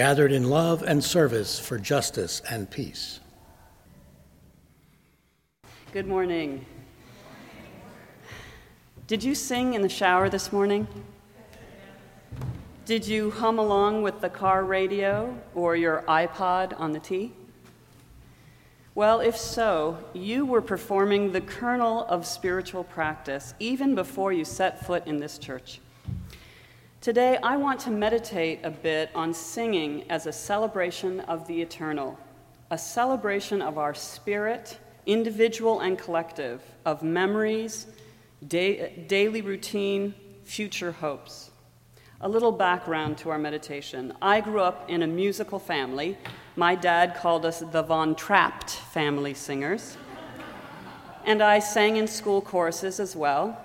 gathered in love and service for justice and peace. Good morning. Did you sing in the shower this morning? Did you hum along with the car radio or your iPod on the T? Well, if so, you were performing the kernel of spiritual practice even before you set foot in this church. Today, I want to meditate a bit on singing as a celebration of the eternal, a celebration of our spirit, individual and collective, of memories, da- daily routine, future hopes. A little background to our meditation. I grew up in a musical family. My dad called us the Von Trapp family singers. And I sang in school choruses as well.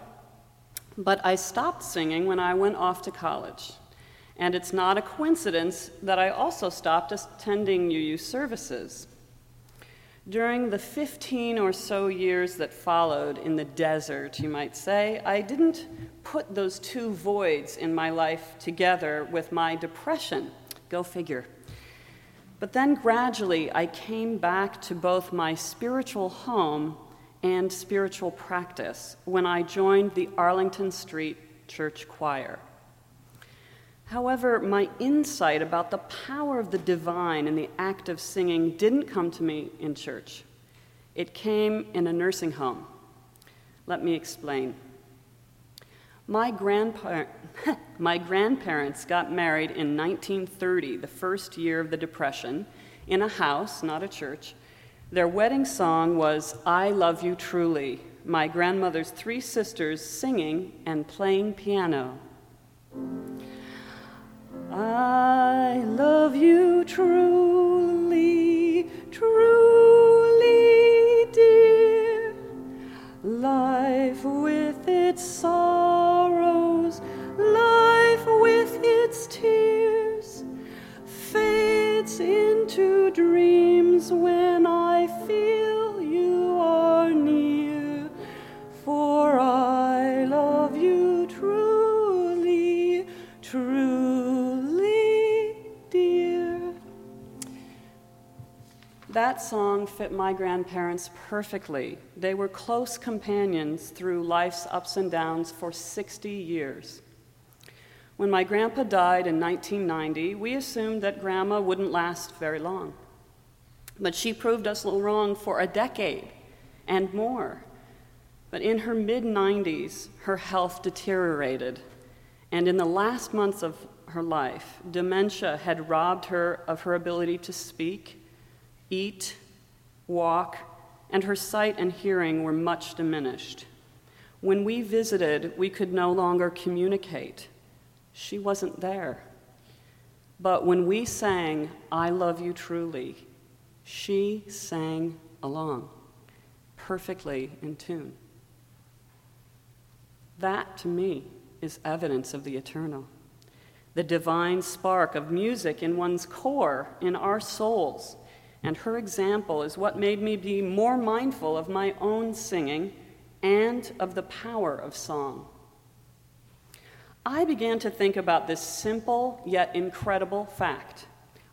But I stopped singing when I went off to college. And it's not a coincidence that I also stopped attending UU services. During the 15 or so years that followed in the desert, you might say, I didn't put those two voids in my life together with my depression. Go figure. But then gradually I came back to both my spiritual home and spiritual practice when I joined the Arlington Street Church Choir. However, my insight about the power of the divine in the act of singing didn't come to me in church. It came in a nursing home. Let me explain. My, grandpa- my grandparents got married in 1930, the first year of the Depression, in a house, not a church, their wedding song was I Love You Truly, my grandmother's three sisters singing and playing piano. I love you truly, That song fit my grandparents perfectly. They were close companions through life's ups and downs for 60 years. When my grandpa died in 1990, we assumed that grandma wouldn't last very long. But she proved us wrong for a decade and more. But in her mid 90s, her health deteriorated. And in the last months of her life, dementia had robbed her of her ability to speak, eat, walk, and her sight and hearing were much diminished. When we visited, we could no longer communicate. She wasn't there. But when we sang, I love you truly, she sang along, perfectly in tune. That, to me, is evidence of the eternal. The divine spark of music in one's core, in our souls. And her example is what made me be more mindful of my own singing and of the power of song. I began to think about this simple yet incredible fact.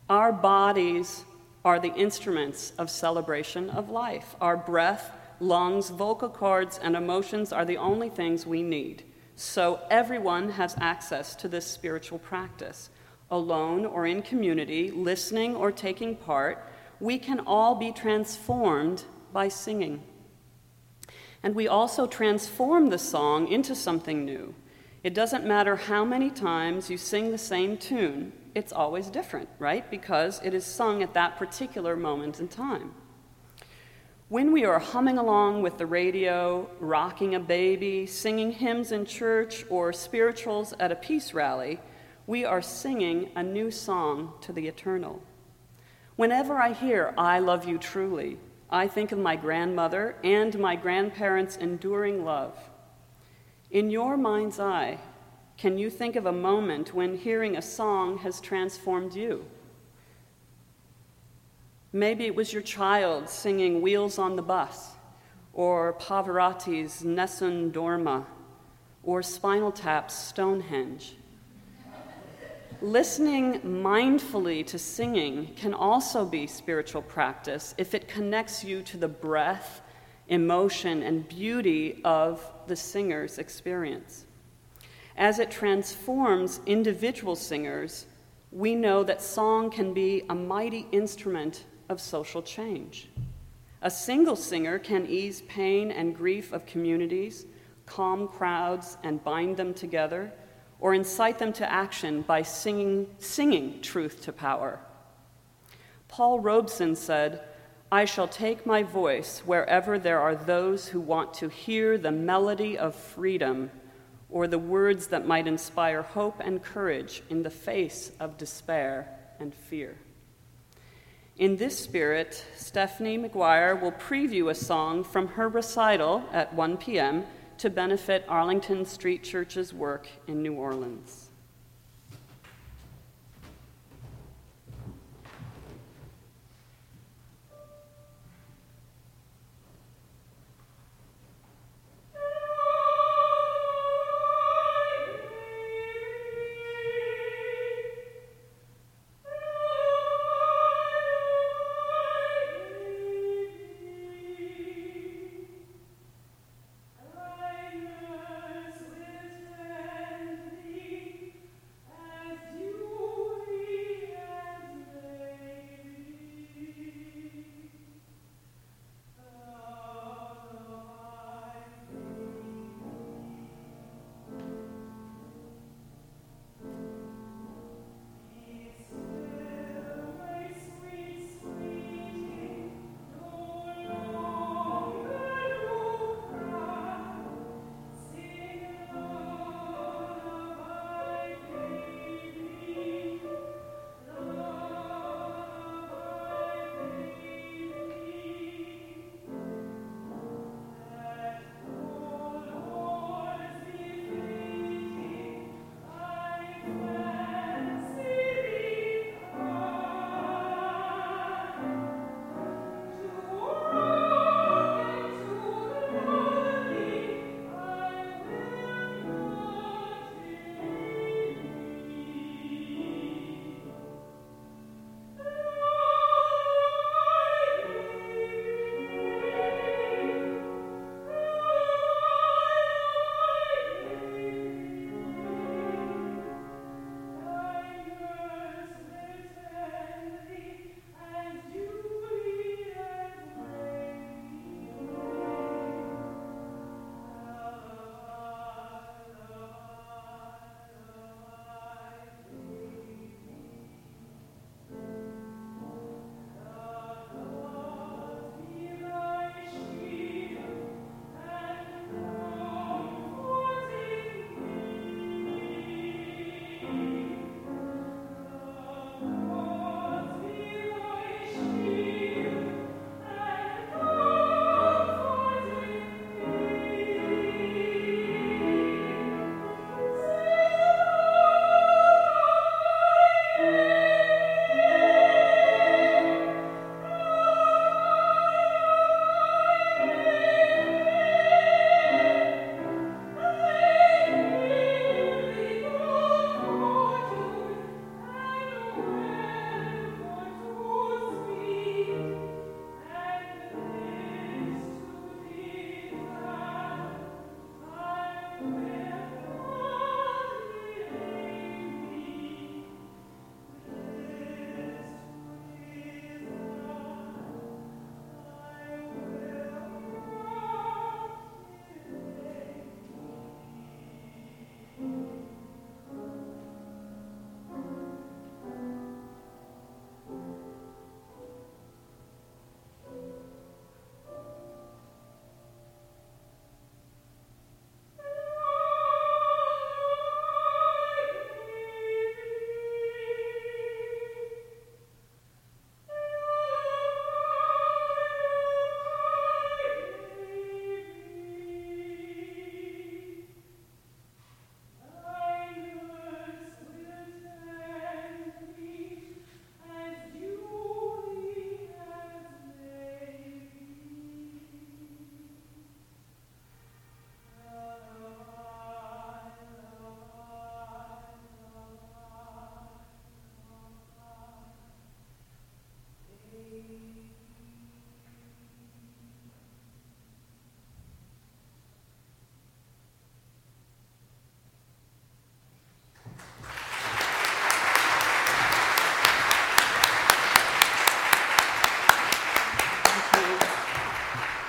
Our bodies are the instruments of celebration of life. Our breath, lungs, vocal cords, and emotions are the only things we need. So everyone has access to this spiritual practice. Alone or in community, listening or taking part, we can all be transformed by singing. And we also transform the song into something new. It doesn't matter how many times you sing the same tune, it's always different, right? Because it is sung at that particular moment in time. When we are humming along with the radio, rocking a baby, singing hymns in church, or spirituals at a peace rally, we are singing a new song to the eternal. Whenever I hear, I love you truly, I think of my grandmother and my grandparents' enduring love. In your mind's eye, can you think of a moment when hearing a song has transformed you? Maybe it was your child singing Wheels on the Bus, or Pavarotti's Nessun Dorma, or Spinal Tap's Stonehenge. Listening mindfully to singing can also be spiritual practice if it connects you to the breath, emotion, and beauty of the singer's experience. As it transforms individual singers, we know that song can be a mighty instrument of social change. A single singer can ease pain and grief of communities, calm crowds and bind them together, or incite them to action by singing, singing truth to power. Paul Robeson said, I shall take my voice wherever there are those who want to hear the melody of freedom or the words that might inspire hope and courage in the face of despair and fear. In this spirit, Stephanie McGuire will preview a song from her recital at 1 p.m. to benefit Arlington Street Church's work in New Orleans.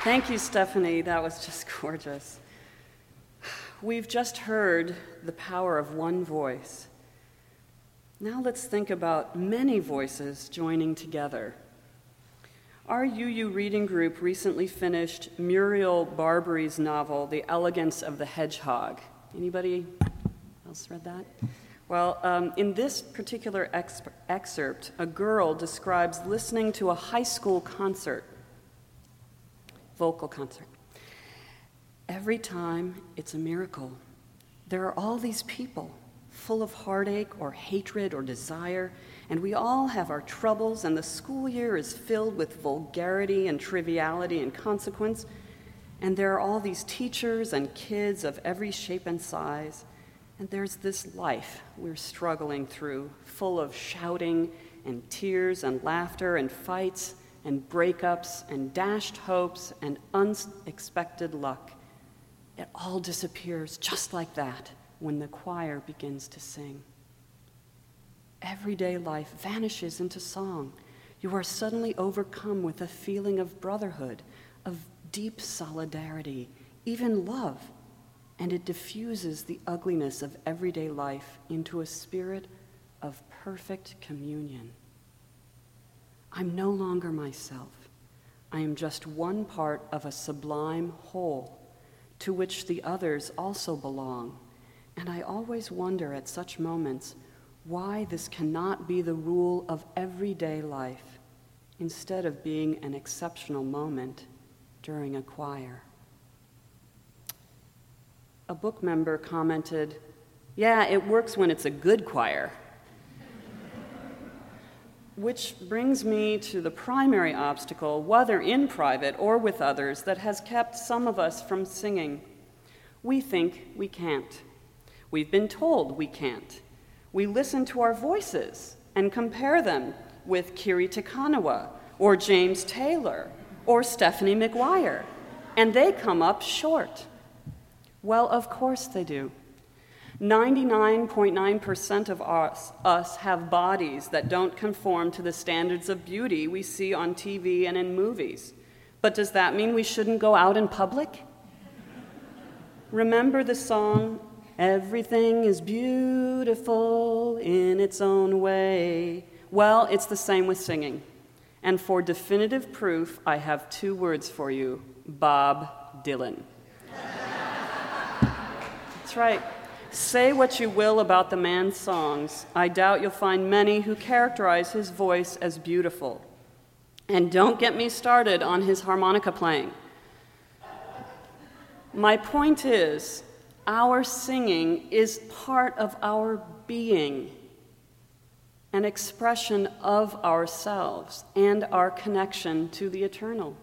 Thank you, Stephanie. That was just gorgeous. We've just heard the power of one voice. Now let's think about many voices joining together. Our UU reading group recently finished Muriel Barbery's novel, The Elegance of the Hedgehog. Anybody else read that? Well, um, in this particular ex- excerpt, a girl describes listening to a high school concert, vocal concert. Every time it's a miracle. There are all these people full of heartache or hatred or desire, and we all have our troubles, and the school year is filled with vulgarity and triviality and consequence. And there are all these teachers and kids of every shape and size. And there's this life we're struggling through, full of shouting and tears and laughter and fights and breakups and dashed hopes and unexpected luck. It all disappears just like that when the choir begins to sing. Everyday life vanishes into song. You are suddenly overcome with a feeling of brotherhood, of deep solidarity, even love, and it diffuses the ugliness of everyday life into a spirit of perfect communion. I'm no longer myself. I am just one part of a sublime whole to which the others also belong. And I always wonder at such moments why this cannot be the rule of everyday life instead of being an exceptional moment during a choir. A book member commented, Yeah, it works when it's a good choir. Which brings me to the primary obstacle, whether in private or with others, that has kept some of us from singing. We think we can't. We've been told we can't. We listen to our voices and compare them with Kiri Te Kanawa or James Taylor or Stephanie McGuire, and they come up short. Well, of course they do. 99.9% of us, us have bodies that don't conform to the standards of beauty we see on TV and in movies. But does that mean we shouldn't go out in public? Remember the song, Everything is Beautiful in Its Own Way? Well, it's the same with singing. And for definitive proof, I have two words for you Bob Dylan. That's right. Say what you will about the man's songs, I doubt you'll find many who characterize his voice as beautiful. And don't get me started on his harmonica playing. My point is, our singing is part of our being, an expression of ourselves and our connection to the eternal.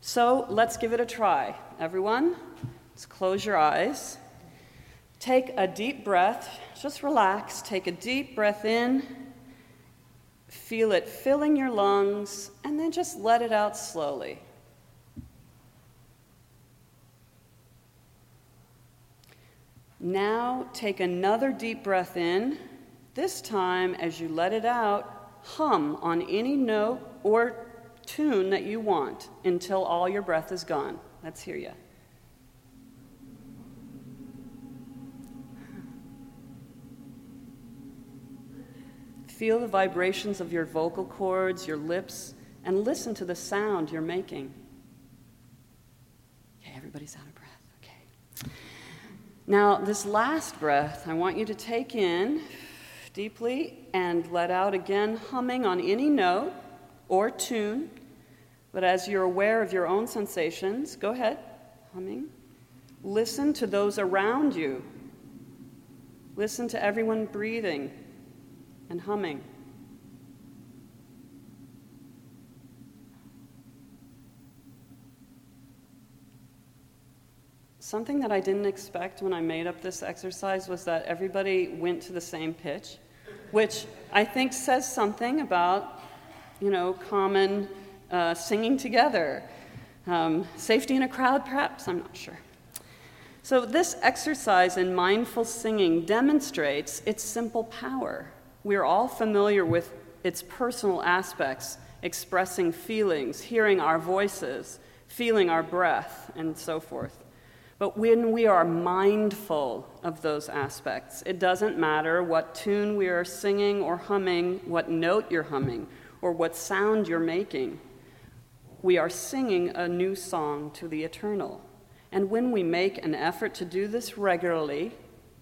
So let's give it a try. Everyone, let's close your eyes. Take a deep breath, just relax. Take a deep breath in, feel it filling your lungs, and then just let it out slowly. Now take another deep breath in. This time, as you let it out, hum on any note or tune that you want until all your breath is gone. Let's hear you. Feel the vibrations of your vocal cords, your lips, and listen to the sound you're making. Okay, everybody's out of breath. Okay. Now, this last breath, I want you to take in deeply and let out again, humming on any note or tune. But as you're aware of your own sensations, go ahead, humming. Listen to those around you. Listen to everyone breathing and humming. Something that I didn't expect when I made up this exercise was that everybody went to the same pitch, which I think says something about, you know, common uh, singing together. Um, safety in a crowd, perhaps, I'm not sure. So, this exercise in mindful singing demonstrates its simple power. We're all familiar with its personal aspects, expressing feelings, hearing our voices, feeling our breath, and so forth. But when we are mindful of those aspects, it doesn't matter what tune we are singing or humming, what note you're humming, or what sound you're making. We are singing a new song to the eternal. And when we make an effort to do this regularly,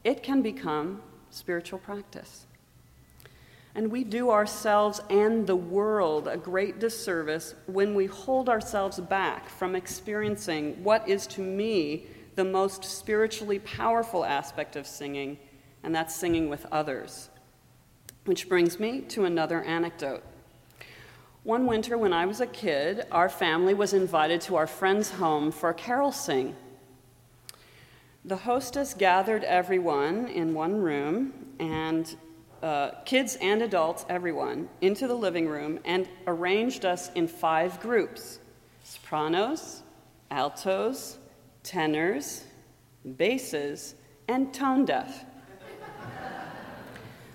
it can become spiritual practice. And we do ourselves and the world a great disservice when we hold ourselves back from experiencing what is to me the most spiritually powerful aspect of singing, and that's singing with others. Which brings me to another anecdote. One winter when I was a kid, our family was invited to our friend's home for a carol sing. The hostess gathered everyone in one room, and uh, kids and adults, everyone, into the living room and arranged us in five groups sopranos, altos, tenors, basses, and tone deaf.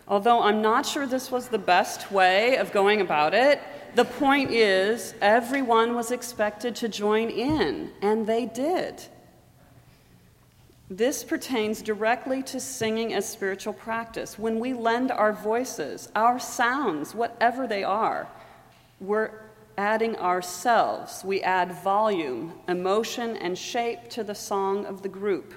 Although I'm not sure this was the best way of going about it, the point is everyone was expected to join in, and they did. This pertains directly to singing as spiritual practice. When we lend our voices, our sounds, whatever they are, we're adding ourselves. We add volume, emotion, and shape to the song of the group.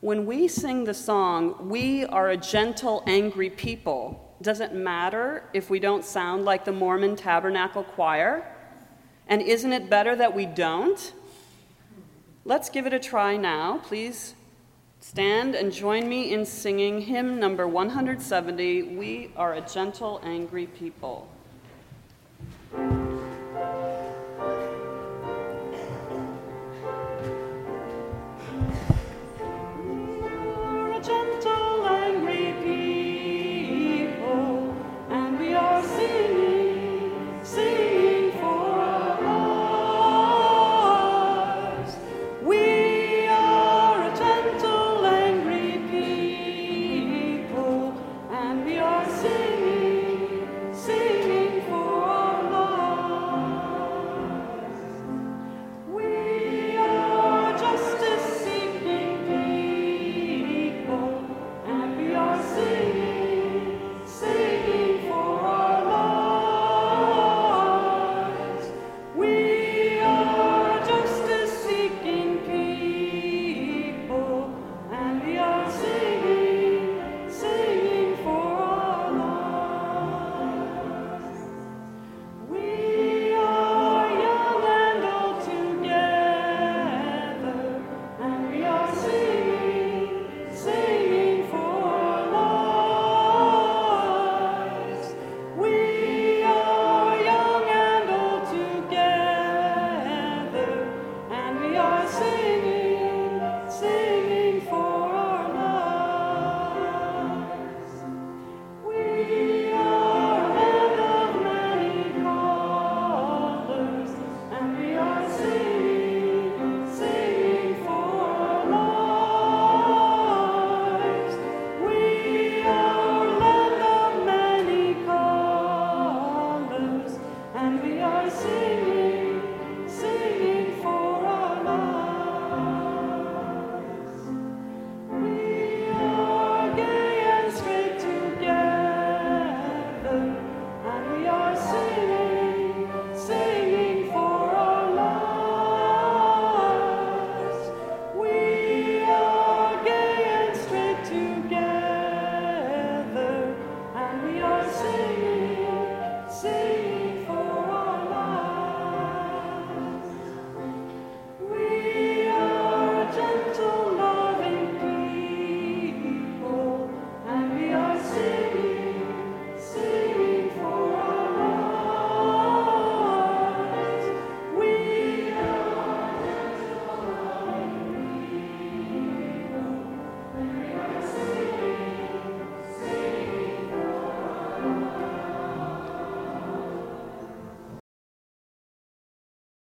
When we sing the song, we are a gentle, angry people. Does it matter if we don't sound like the Mormon Tabernacle Choir? And isn't it better that we don't? Let's give it a try now. Please Stand and join me in singing hymn number 170 We Are a Gentle, Angry People.